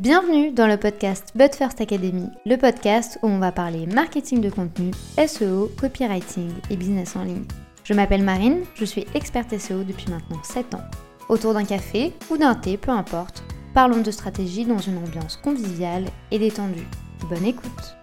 Bienvenue dans le podcast But First Academy, le podcast où on va parler marketing de contenu, SEO, copywriting et business en ligne. Je m'appelle Marine, je suis experte SEO depuis maintenant 7 ans. Autour d'un café ou d'un thé, peu importe, parlons de stratégie dans une ambiance conviviale et détendue. Bonne écoute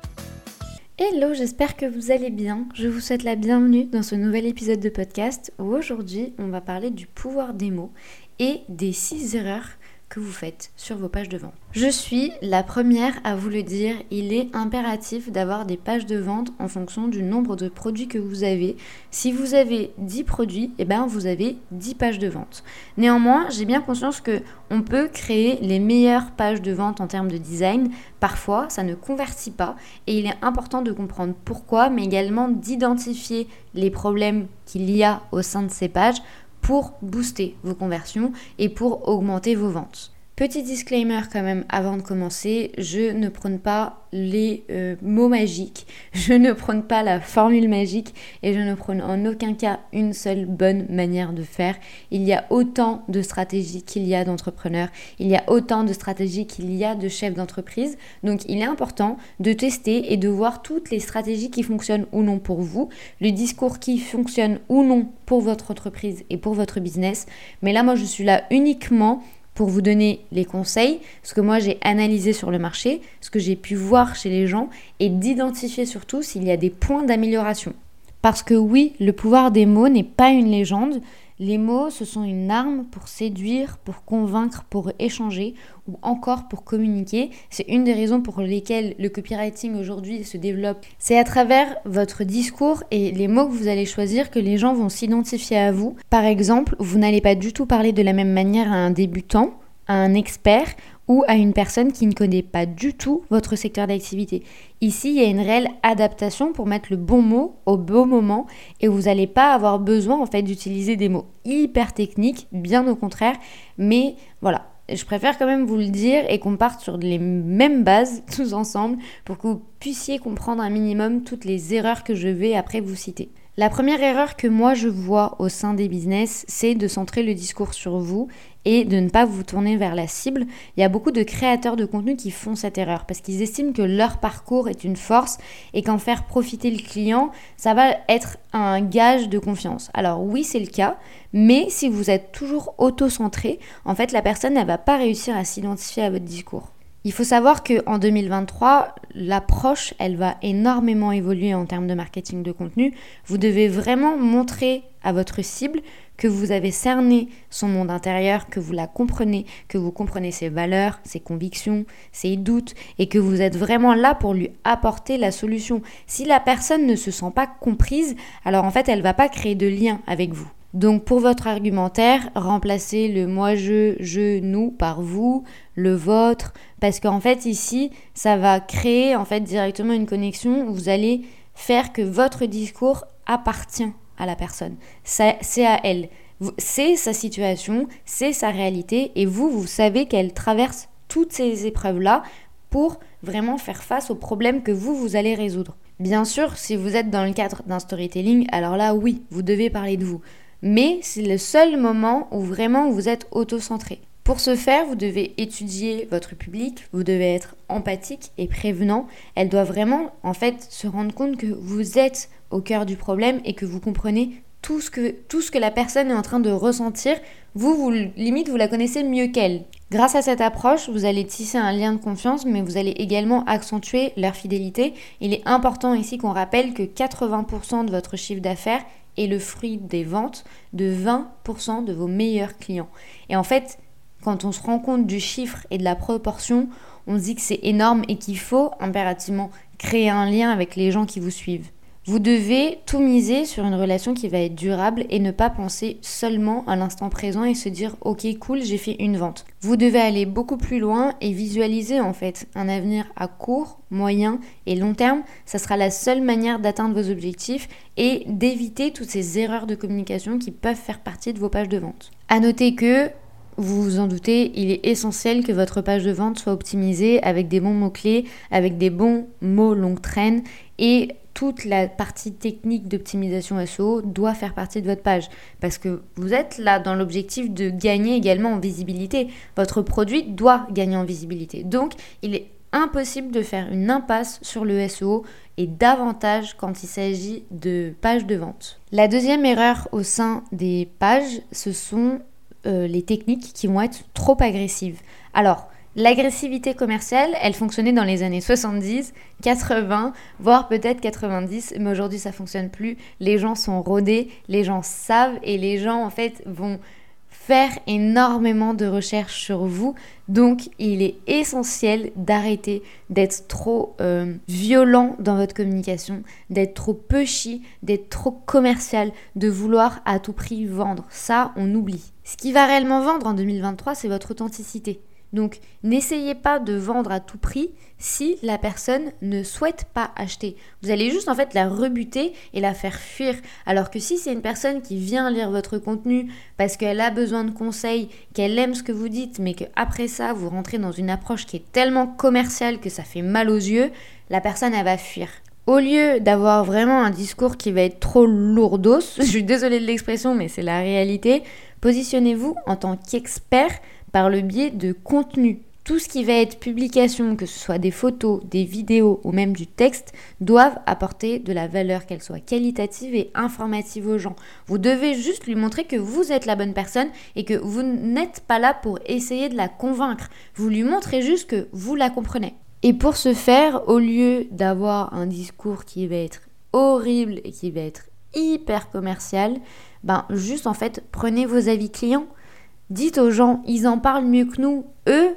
Hello, j'espère que vous allez bien. Je vous souhaite la bienvenue dans ce nouvel épisode de podcast où aujourd'hui on va parler du pouvoir des mots et des 6 erreurs que vous faites sur vos pages de vente. Je suis la première à vous le dire, il est impératif d'avoir des pages de vente en fonction du nombre de produits que vous avez. Si vous avez 10 produits, eh ben vous avez 10 pages de vente. Néanmoins, j'ai bien conscience que on peut créer les meilleures pages de vente en termes de design. Parfois, ça ne convertit pas et il est important de comprendre pourquoi, mais également d'identifier les problèmes qu'il y a au sein de ces pages pour booster vos conversions et pour augmenter vos ventes. Petit disclaimer quand même avant de commencer, je ne prône pas les euh, mots magiques, je ne prône pas la formule magique et je ne prône en aucun cas une seule bonne manière de faire. Il y a autant de stratégies qu'il y a d'entrepreneurs, il y a autant de stratégies qu'il y a de chefs d'entreprise. Donc il est important de tester et de voir toutes les stratégies qui fonctionnent ou non pour vous, le discours qui fonctionne ou non pour votre entreprise et pour votre business. Mais là moi je suis là uniquement pour vous donner les conseils, ce que moi j'ai analysé sur le marché, ce que j'ai pu voir chez les gens et d'identifier surtout s'il y a des points d'amélioration. Parce que oui, le pouvoir des mots n'est pas une légende, les mots, ce sont une arme pour séduire, pour convaincre, pour échanger ou encore pour communiquer. C'est une des raisons pour lesquelles le copywriting aujourd'hui se développe. C'est à travers votre discours et les mots que vous allez choisir que les gens vont s'identifier à vous. Par exemple, vous n'allez pas du tout parler de la même manière à un débutant, à un expert ou à une personne qui ne connaît pas du tout votre secteur d'activité. Ici, il y a une réelle adaptation pour mettre le bon mot au bon moment et vous n'allez pas avoir besoin en fait d'utiliser des mots hyper techniques, bien au contraire, mais voilà, je préfère quand même vous le dire et qu'on parte sur les mêmes bases tous ensemble pour que vous puissiez comprendre un minimum toutes les erreurs que je vais après vous citer. La première erreur que moi je vois au sein des business, c'est de centrer le discours sur vous et de ne pas vous tourner vers la cible. Il y a beaucoup de créateurs de contenu qui font cette erreur parce qu'ils estiment que leur parcours est une force et qu'en faire profiter le client, ça va être un gage de confiance. Alors oui, c'est le cas, mais si vous êtes toujours auto-centré, en fait, la personne ne va pas réussir à s'identifier à votre discours. Il faut savoir qu'en 2023, l'approche, elle va énormément évoluer en termes de marketing de contenu. Vous devez vraiment montrer à votre cible que vous avez cerné son monde intérieur, que vous la comprenez, que vous comprenez ses valeurs, ses convictions, ses doutes, et que vous êtes vraiment là pour lui apporter la solution. Si la personne ne se sent pas comprise, alors en fait, elle ne va pas créer de lien avec vous. Donc pour votre argumentaire, remplacez le moi je, je, nous par vous, le vôtre, parce qu'en fait ici, ça va créer en fait directement une connexion où vous allez faire que votre discours appartient à la personne. C'est à elle. C'est sa situation, c'est sa réalité, et vous, vous savez qu'elle traverse toutes ces épreuves-là pour vraiment faire face aux problèmes que vous, vous allez résoudre. Bien sûr, si vous êtes dans le cadre d'un storytelling, alors là, oui, vous devez parler de vous mais c'est le seul moment où vraiment vous êtes auto-centré. Pour ce faire, vous devez étudier votre public, vous devez être empathique et prévenant. Elle doit vraiment en fait se rendre compte que vous êtes au cœur du problème et que vous comprenez tout ce que, tout ce que la personne est en train de ressentir. Vous, vous limite, vous la connaissez mieux qu'elle. Grâce à cette approche, vous allez tisser un lien de confiance, mais vous allez également accentuer leur fidélité. Il est important ici qu'on rappelle que 80% de votre chiffre d'affaires est le fruit des ventes de 20% de vos meilleurs clients. Et en fait, quand on se rend compte du chiffre et de la proportion, on se dit que c'est énorme et qu'il faut impérativement créer un lien avec les gens qui vous suivent. Vous devez tout miser sur une relation qui va être durable et ne pas penser seulement à l'instant présent et se dire ok cool j'ai fait une vente. Vous devez aller beaucoup plus loin et visualiser en fait un avenir à court, moyen et long terme. Ça sera la seule manière d'atteindre vos objectifs et d'éviter toutes ces erreurs de communication qui peuvent faire partie de vos pages de vente. À noter que vous vous en doutez, il est essentiel que votre page de vente soit optimisée avec des bons mots-clés, avec des bons mots longue traîne et toute la partie technique d'optimisation SEO doit faire partie de votre page. Parce que vous êtes là dans l'objectif de gagner également en visibilité. Votre produit doit gagner en visibilité. Donc, il est impossible de faire une impasse sur le SEO et davantage quand il s'agit de pages de vente. La deuxième erreur au sein des pages, ce sont euh, les techniques qui vont être trop agressives. Alors, L'agressivité commerciale, elle fonctionnait dans les années 70, 80, voire peut-être 90, mais aujourd'hui ça fonctionne plus. Les gens sont rodés, les gens savent et les gens en fait vont faire énormément de recherches sur vous. Donc il est essentiel d'arrêter d'être trop euh, violent dans votre communication, d'être trop pushy, d'être trop commercial, de vouloir à tout prix vendre. Ça, on oublie. Ce qui va réellement vendre en 2023, c'est votre authenticité. Donc n'essayez pas de vendre à tout prix si la personne ne souhaite pas acheter. Vous allez juste en fait la rebuter et la faire fuir. Alors que si c'est une personne qui vient lire votre contenu parce qu'elle a besoin de conseils, qu'elle aime ce que vous dites, mais qu'après ça vous rentrez dans une approche qui est tellement commerciale que ça fait mal aux yeux, la personne elle va fuir. Au lieu d'avoir vraiment un discours qui va être trop lourdos, je suis désolée de l'expression mais c'est la réalité, positionnez-vous en tant qu'expert par le biais de contenu. Tout ce qui va être publication, que ce soit des photos, des vidéos ou même du texte, doivent apporter de la valeur, qu'elle soit qualitative et informative aux gens. Vous devez juste lui montrer que vous êtes la bonne personne et que vous n'êtes pas là pour essayer de la convaincre. Vous lui montrez juste que vous la comprenez. Et pour ce faire, au lieu d'avoir un discours qui va être horrible et qui va être hyper commercial, ben juste en fait prenez vos avis clients. Dites aux gens, ils en parlent mieux que nous. Eux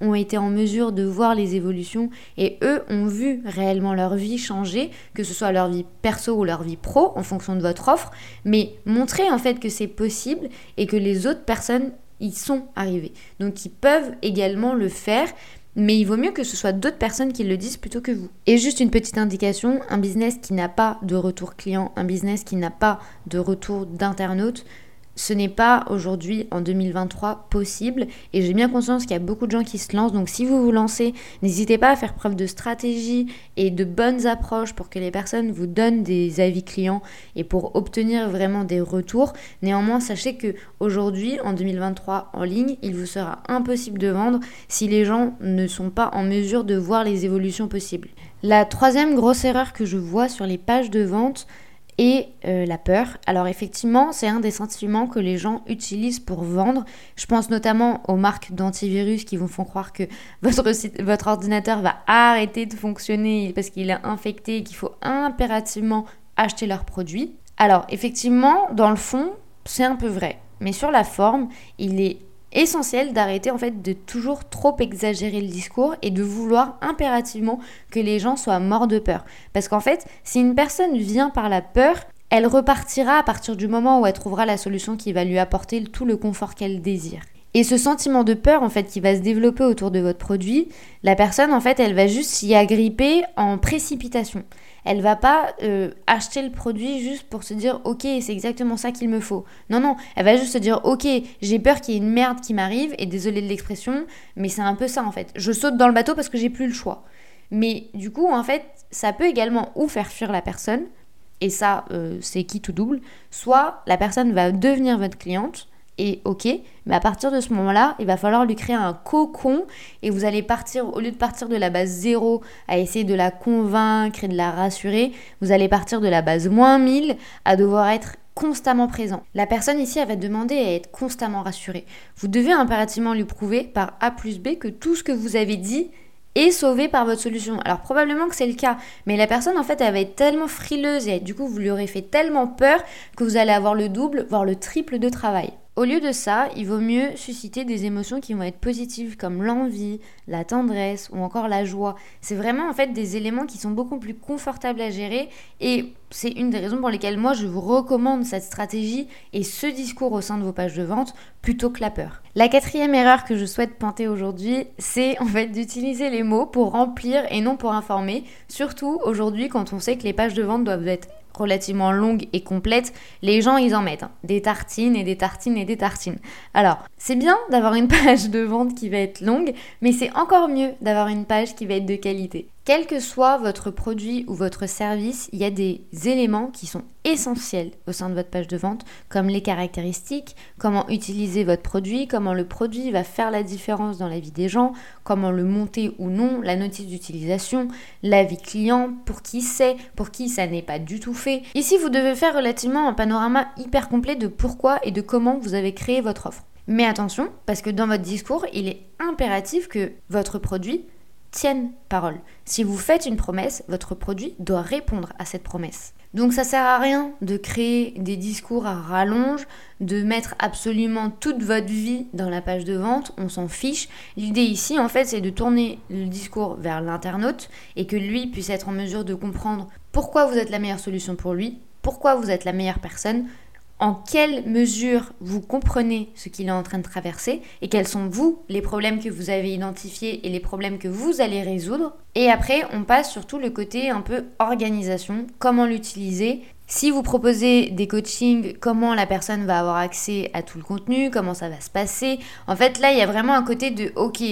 ont été en mesure de voir les évolutions et eux ont vu réellement leur vie changer, que ce soit leur vie perso ou leur vie pro en fonction de votre offre, mais montrez en fait que c'est possible et que les autres personnes y sont arrivées. Donc ils peuvent également le faire. Mais il vaut mieux que ce soit d'autres personnes qui le disent plutôt que vous. Et juste une petite indication, un business qui n'a pas de retour client, un business qui n'a pas de retour d'internaute, ce n'est pas aujourd'hui en 2023 possible. Et j'ai bien conscience qu'il y a beaucoup de gens qui se lancent. Donc si vous vous lancez n'hésitez pas à faire preuve de stratégie et de bonnes approches pour que les personnes vous donnent des avis clients et pour obtenir vraiment des retours. Néanmoins sachez que aujourd'hui en 2023 en ligne il vous sera impossible de vendre si les gens ne sont pas en mesure de voir les évolutions possibles. La troisième grosse erreur que je vois sur les pages de vente et euh, la peur. Alors effectivement, c'est un des sentiments que les gens utilisent pour vendre. Je pense notamment aux marques d'antivirus qui vous font croire que votre, votre ordinateur va arrêter de fonctionner parce qu'il est infecté et qu'il faut impérativement acheter leurs produits. Alors effectivement, dans le fond, c'est un peu vrai. Mais sur la forme, il est essentiel d'arrêter en fait de toujours trop exagérer le discours et de vouloir impérativement que les gens soient morts de peur. Parce qu'en fait, si une personne vient par la peur, elle repartira à partir du moment où elle trouvera la solution qui va lui apporter tout le confort qu'elle désire. Et ce sentiment de peur en fait qui va se développer autour de votre produit, la personne en fait elle va juste s'y agripper en précipitation. Elle va pas euh, acheter le produit juste pour se dire ok c'est exactement ça qu'il me faut. Non non, elle va juste se dire ok j'ai peur qu'il y ait une merde qui m'arrive et désolé de l'expression mais c'est un peu ça en fait. Je saute dans le bateau parce que j'ai plus le choix. Mais du coup en fait ça peut également ou faire fuir la personne et ça euh, c'est qui tout double, soit la personne va devenir votre cliente et ok, mais à partir de ce moment-là, il va falloir lui créer un cocon et vous allez partir, au lieu de partir de la base 0 à essayer de la convaincre et de la rassurer, vous allez partir de la base moins 1000 à devoir être constamment présent. La personne ici, elle va demander à être constamment rassurée. Vous devez impérativement lui prouver par A plus B que tout ce que vous avez dit est sauvé par votre solution. Alors probablement que c'est le cas, mais la personne en fait elle va être tellement frileuse et du coup vous lui aurez fait tellement peur que vous allez avoir le double, voire le triple de travail. Au lieu de ça, il vaut mieux susciter des émotions qui vont être positives comme l'envie, la tendresse ou encore la joie. C'est vraiment en fait des éléments qui sont beaucoup plus confortables à gérer et c'est une des raisons pour lesquelles moi je vous recommande cette stratégie et ce discours au sein de vos pages de vente plutôt que la peur. La quatrième erreur que je souhaite pointer aujourd'hui, c'est en fait d'utiliser les mots pour remplir et non pour informer, surtout aujourd'hui quand on sait que les pages de vente doivent être relativement longue et complète, les gens ils en mettent hein. des tartines et des tartines et des tartines. Alors, c'est bien d'avoir une page de vente qui va être longue, mais c'est encore mieux d'avoir une page qui va être de qualité. Quel que soit votre produit ou votre service, il y a des éléments qui sont essentiels au sein de votre page de vente, comme les caractéristiques, comment utiliser votre produit, comment le produit va faire la différence dans la vie des gens, comment le monter ou non, la notice d'utilisation, l'avis client, pour qui c'est, pour qui ça n'est pas du tout fait. Ici, vous devez faire relativement un panorama hyper complet de pourquoi et de comment vous avez créé votre offre. Mais attention, parce que dans votre discours, il est impératif que votre produit tiennent parole. Si vous faites une promesse, votre produit doit répondre à cette promesse. Donc ça sert à rien de créer des discours à rallonge, de mettre absolument toute votre vie dans la page de vente, on s'en fiche. L'idée ici en fait c'est de tourner le discours vers l'internaute et que lui puisse être en mesure de comprendre pourquoi vous êtes la meilleure solution pour lui, pourquoi vous êtes la meilleure personne, en quelle mesure vous comprenez ce qu'il est en train de traverser et quels sont vous les problèmes que vous avez identifiés et les problèmes que vous allez résoudre. Et après, on passe surtout le côté un peu organisation, comment l'utiliser. Si vous proposez des coachings, comment la personne va avoir accès à tout le contenu, comment ça va se passer. En fait, là, il y a vraiment un côté de OK,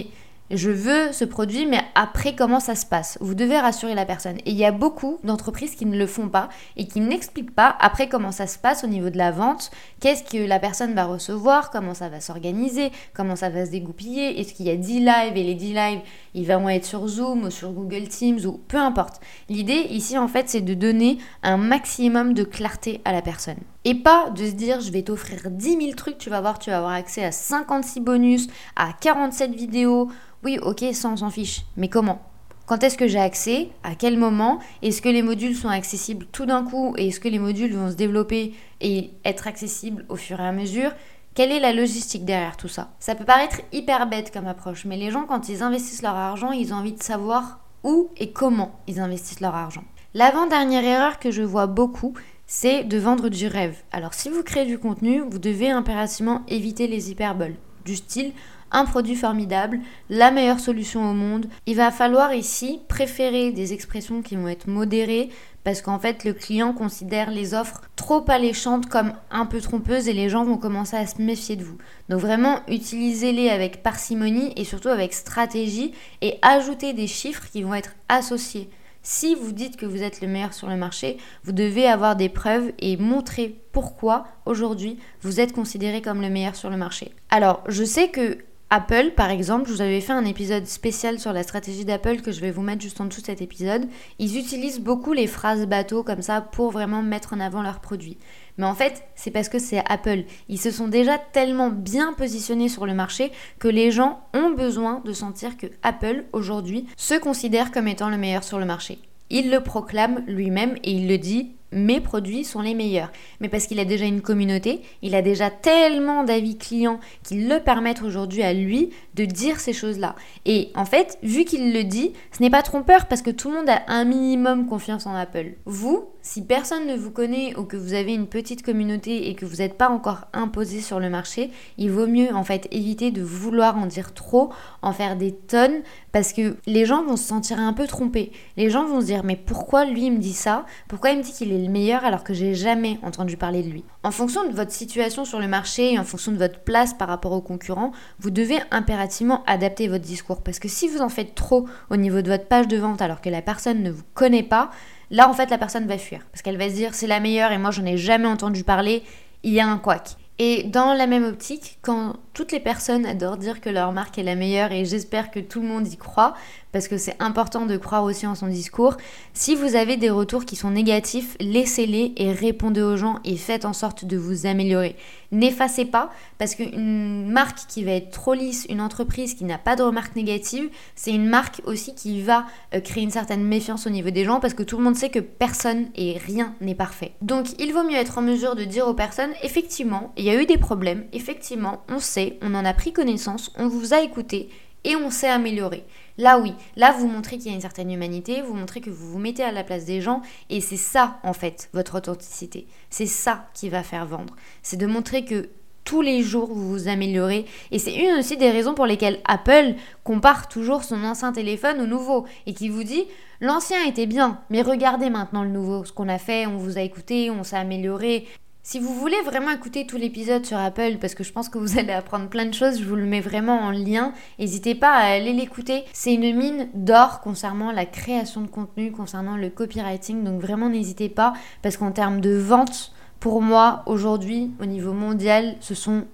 je veux ce produit, mais après, comment ça se passe? Vous devez rassurer la personne. Et il y a beaucoup d'entreprises qui ne le font pas et qui n'expliquent pas après comment ça se passe au niveau de la vente, qu'est-ce que la personne va recevoir, comment ça va s'organiser, comment ça va se dégoupiller, est-ce qu'il y a 10 lives et les 10 lives, ils vont être sur Zoom ou sur Google Teams ou peu importe. L'idée ici, en fait, c'est de donner un maximum de clarté à la personne. Et pas de se dire je vais t'offrir 10 000 trucs, tu vas voir, tu vas avoir accès à 56 bonus, à 47 vidéos, oui, ok, ça on s'en fiche. Mais comment? Quand est-ce que j'ai accès? À quel moment? Est-ce que les modules sont accessibles tout d'un coup? Et est-ce que les modules vont se développer et être accessibles au fur et à mesure? Quelle est la logistique derrière tout ça? Ça peut paraître hyper bête comme approche, mais les gens, quand ils investissent leur argent, ils ont envie de savoir où et comment ils investissent leur argent. L'avant-dernière erreur que je vois beaucoup, c'est de vendre du rêve. Alors si vous créez du contenu, vous devez impérativement éviter les hyperboles. Du style, un produit formidable, la meilleure solution au monde. Il va falloir ici préférer des expressions qui vont être modérées parce qu'en fait le client considère les offres trop alléchantes comme un peu trompeuses et les gens vont commencer à se méfier de vous. Donc vraiment utilisez-les avec parcimonie et surtout avec stratégie et ajoutez des chiffres qui vont être associés. Si vous dites que vous êtes le meilleur sur le marché, vous devez avoir des preuves et montrer pourquoi aujourd'hui vous êtes considéré comme le meilleur sur le marché. Alors, je sais que Apple, par exemple, je vous avais fait un épisode spécial sur la stratégie d'Apple que je vais vous mettre juste en dessous de cet épisode. Ils utilisent beaucoup les phrases bateau comme ça pour vraiment mettre en avant leurs produits. Mais en fait, c'est parce que c'est Apple. Ils se sont déjà tellement bien positionnés sur le marché que les gens ont besoin de sentir que Apple, aujourd'hui, se considère comme étant le meilleur sur le marché. Il le proclame lui-même et il le dit mes produits sont les meilleurs. Mais parce qu'il a déjà une communauté, il a déjà tellement d'avis clients qui le permettent aujourd'hui à lui de dire ces choses-là. Et en fait, vu qu'il le dit, ce n'est pas trompeur parce que tout le monde a un minimum confiance en Apple. Vous, si personne ne vous connaît ou que vous avez une petite communauté et que vous n'êtes pas encore imposé sur le marché, il vaut mieux en fait éviter de vouloir en dire trop, en faire des tonnes, parce que les gens vont se sentir un peu trompés. Les gens vont se dire mais pourquoi lui me dit ça? Pourquoi il me dit qu'il est le meilleur alors que j'ai jamais entendu parler de lui? En fonction de votre situation sur le marché et en fonction de votre place par rapport aux concurrents, vous devez impérativement adapter votre discours. Parce que si vous en faites trop au niveau de votre page de vente alors que la personne ne vous connaît pas, Là, en fait, la personne va fuir parce qu'elle va se dire c'est la meilleure et moi, j'en ai jamais entendu parler. Il y a un couac. Et dans la même optique, quand toutes les personnes adorent dire que leur marque est la meilleure et j'espère que tout le monde y croit, parce que c'est important de croire aussi en son discours. Si vous avez des retours qui sont négatifs, laissez-les et répondez aux gens et faites en sorte de vous améliorer. N'effacez pas, parce qu'une marque qui va être trop lisse, une entreprise qui n'a pas de remarques négatives, c'est une marque aussi qui va euh, créer une certaine méfiance au niveau des gens, parce que tout le monde sait que personne et rien n'est parfait. Donc il vaut mieux être en mesure de dire aux personnes, effectivement, il y a eu des problèmes, effectivement, on sait, on en a pris connaissance, on vous a écouté et on s'est amélioré. Là oui, là vous montrez qu'il y a une certaine humanité, vous montrez que vous vous mettez à la place des gens et c'est ça en fait votre authenticité. C'est ça qui va faire vendre. C'est de montrer que tous les jours vous vous améliorez et c'est une aussi des raisons pour lesquelles Apple compare toujours son ancien téléphone au nouveau et qui vous dit l'ancien était bien mais regardez maintenant le nouveau ce qu'on a fait, on vous a écouté, on s'est amélioré. Si vous voulez vraiment écouter tout l'épisode sur Apple, parce que je pense que vous allez apprendre plein de choses, je vous le mets vraiment en lien. N'hésitez pas à aller l'écouter. C'est une mine d'or concernant la création de contenu, concernant le copywriting. Donc vraiment n'hésitez pas, parce qu'en termes de vente, pour moi, aujourd'hui, au niveau mondial, ce sont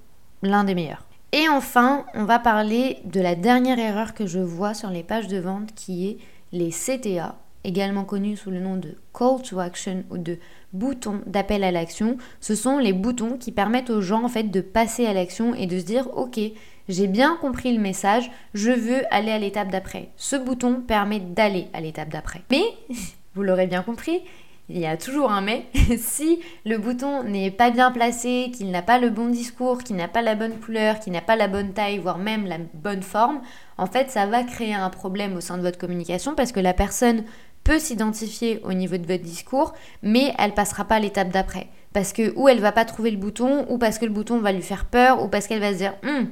l'un des meilleurs. Et enfin, on va parler de la dernière erreur que je vois sur les pages de vente qui est les CTA, également connus sous le nom de Call to Action ou de boutons d'appel à l'action. Ce sont les boutons qui permettent aux gens en fait de passer à l'action et de se dire OK, j'ai bien compris le message, je veux aller à l'étape d'après. Ce bouton permet d'aller à l'étape d'après. Mais, vous l'aurez bien compris, il y a toujours un mais. si le bouton n'est pas bien placé, qu'il n'a pas le bon discours, qu'il n'a pas la bonne couleur, qu'il n'a pas la bonne taille, voire même la bonne forme, en fait, ça va créer un problème au sein de votre communication parce que la personne s'identifier au niveau de votre discours, mais elle passera pas à l'étape d'après. Parce que ou elle va pas trouver le bouton, ou parce que le bouton va lui faire peur, ou parce qu'elle va se dire hum,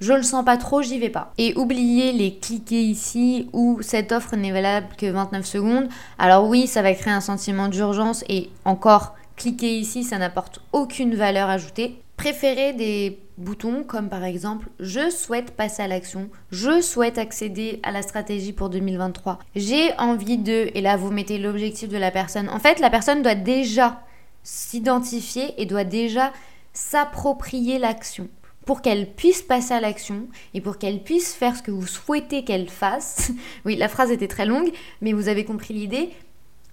je le sens pas trop, j'y vais pas. Et oubliez les cliquer ici ou cette offre n'est valable que 29 secondes. Alors oui, ça va créer un sentiment d'urgence et encore cliquer ici, ça n'apporte aucune valeur ajoutée. Préférez des boutons comme par exemple je souhaite passer à l'action, je souhaite accéder à la stratégie pour 2023, j'ai envie de, et là vous mettez l'objectif de la personne. En fait, la personne doit déjà s'identifier et doit déjà s'approprier l'action pour qu'elle puisse passer à l'action et pour qu'elle puisse faire ce que vous souhaitez qu'elle fasse. oui, la phrase était très longue, mais vous avez compris l'idée.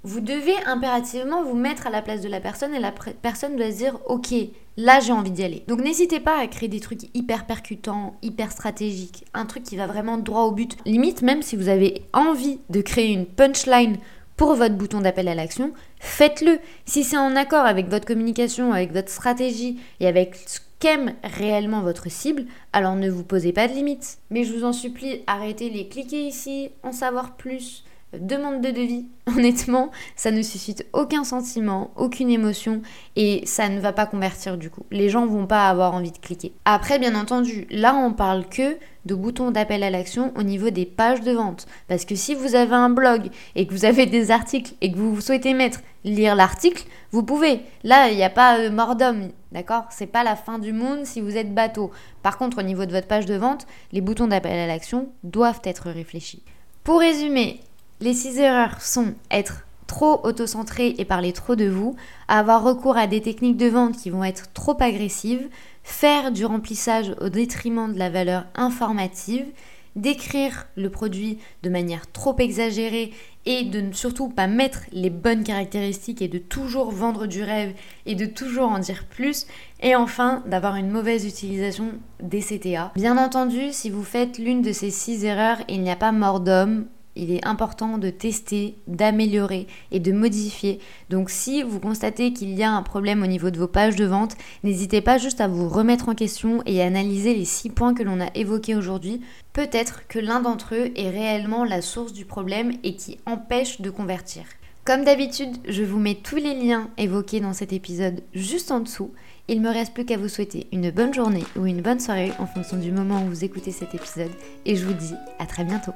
Vous devez impérativement vous mettre à la place de la personne et la personne doit se dire ok, là j'ai envie d'y aller. Donc n'hésitez pas à créer des trucs hyper percutants, hyper stratégiques, un truc qui va vraiment droit au but. Limite même si vous avez envie de créer une punchline pour votre bouton d'appel à l'action, faites-le. Si c'est en accord avec votre communication, avec votre stratégie et avec ce qu'aime réellement votre cible, alors ne vous posez pas de limites. Mais je vous en supplie, arrêtez les cliquer ici, en savoir plus, demande de devis, honnêtement, ça ne suscite aucun sentiment, aucune émotion et ça ne va pas convertir du coup. Les gens vont pas avoir envie de cliquer. Après, bien entendu, là on parle que de boutons d'appel à l'action au niveau des pages de vente. Parce que si vous avez un blog et que vous avez des articles et que vous souhaitez mettre lire l'article, vous pouvez. Là, il n'y a pas euh, mort d'homme, d'accord? C'est pas la fin du monde si vous êtes bateau. Par contre, au niveau de votre page de vente, les boutons d'appel à l'action doivent être réfléchis. Pour résumer, les six erreurs sont être trop auto-centré et parler trop de vous, avoir recours à des techniques de vente qui vont être trop agressives, faire du remplissage au détriment de la valeur informative, décrire le produit de manière trop exagérée et de ne surtout pas mettre les bonnes caractéristiques et de toujours vendre du rêve et de toujours en dire plus et enfin d'avoir une mauvaise utilisation des CTA. Bien entendu, si vous faites l'une de ces six erreurs, il n'y a pas mort d'homme, il est important de tester, d'améliorer et de modifier. Donc si vous constatez qu'il y a un problème au niveau de vos pages de vente, n'hésitez pas juste à vous remettre en question et à analyser les six points que l'on a évoqués aujourd'hui. Peut-être que l'un d'entre eux est réellement la source du problème et qui empêche de convertir. Comme d'habitude, je vous mets tous les liens évoqués dans cet épisode juste en dessous. Il me reste plus qu'à vous souhaiter une bonne journée ou une bonne soirée en fonction du moment où vous écoutez cet épisode et je vous dis à très bientôt.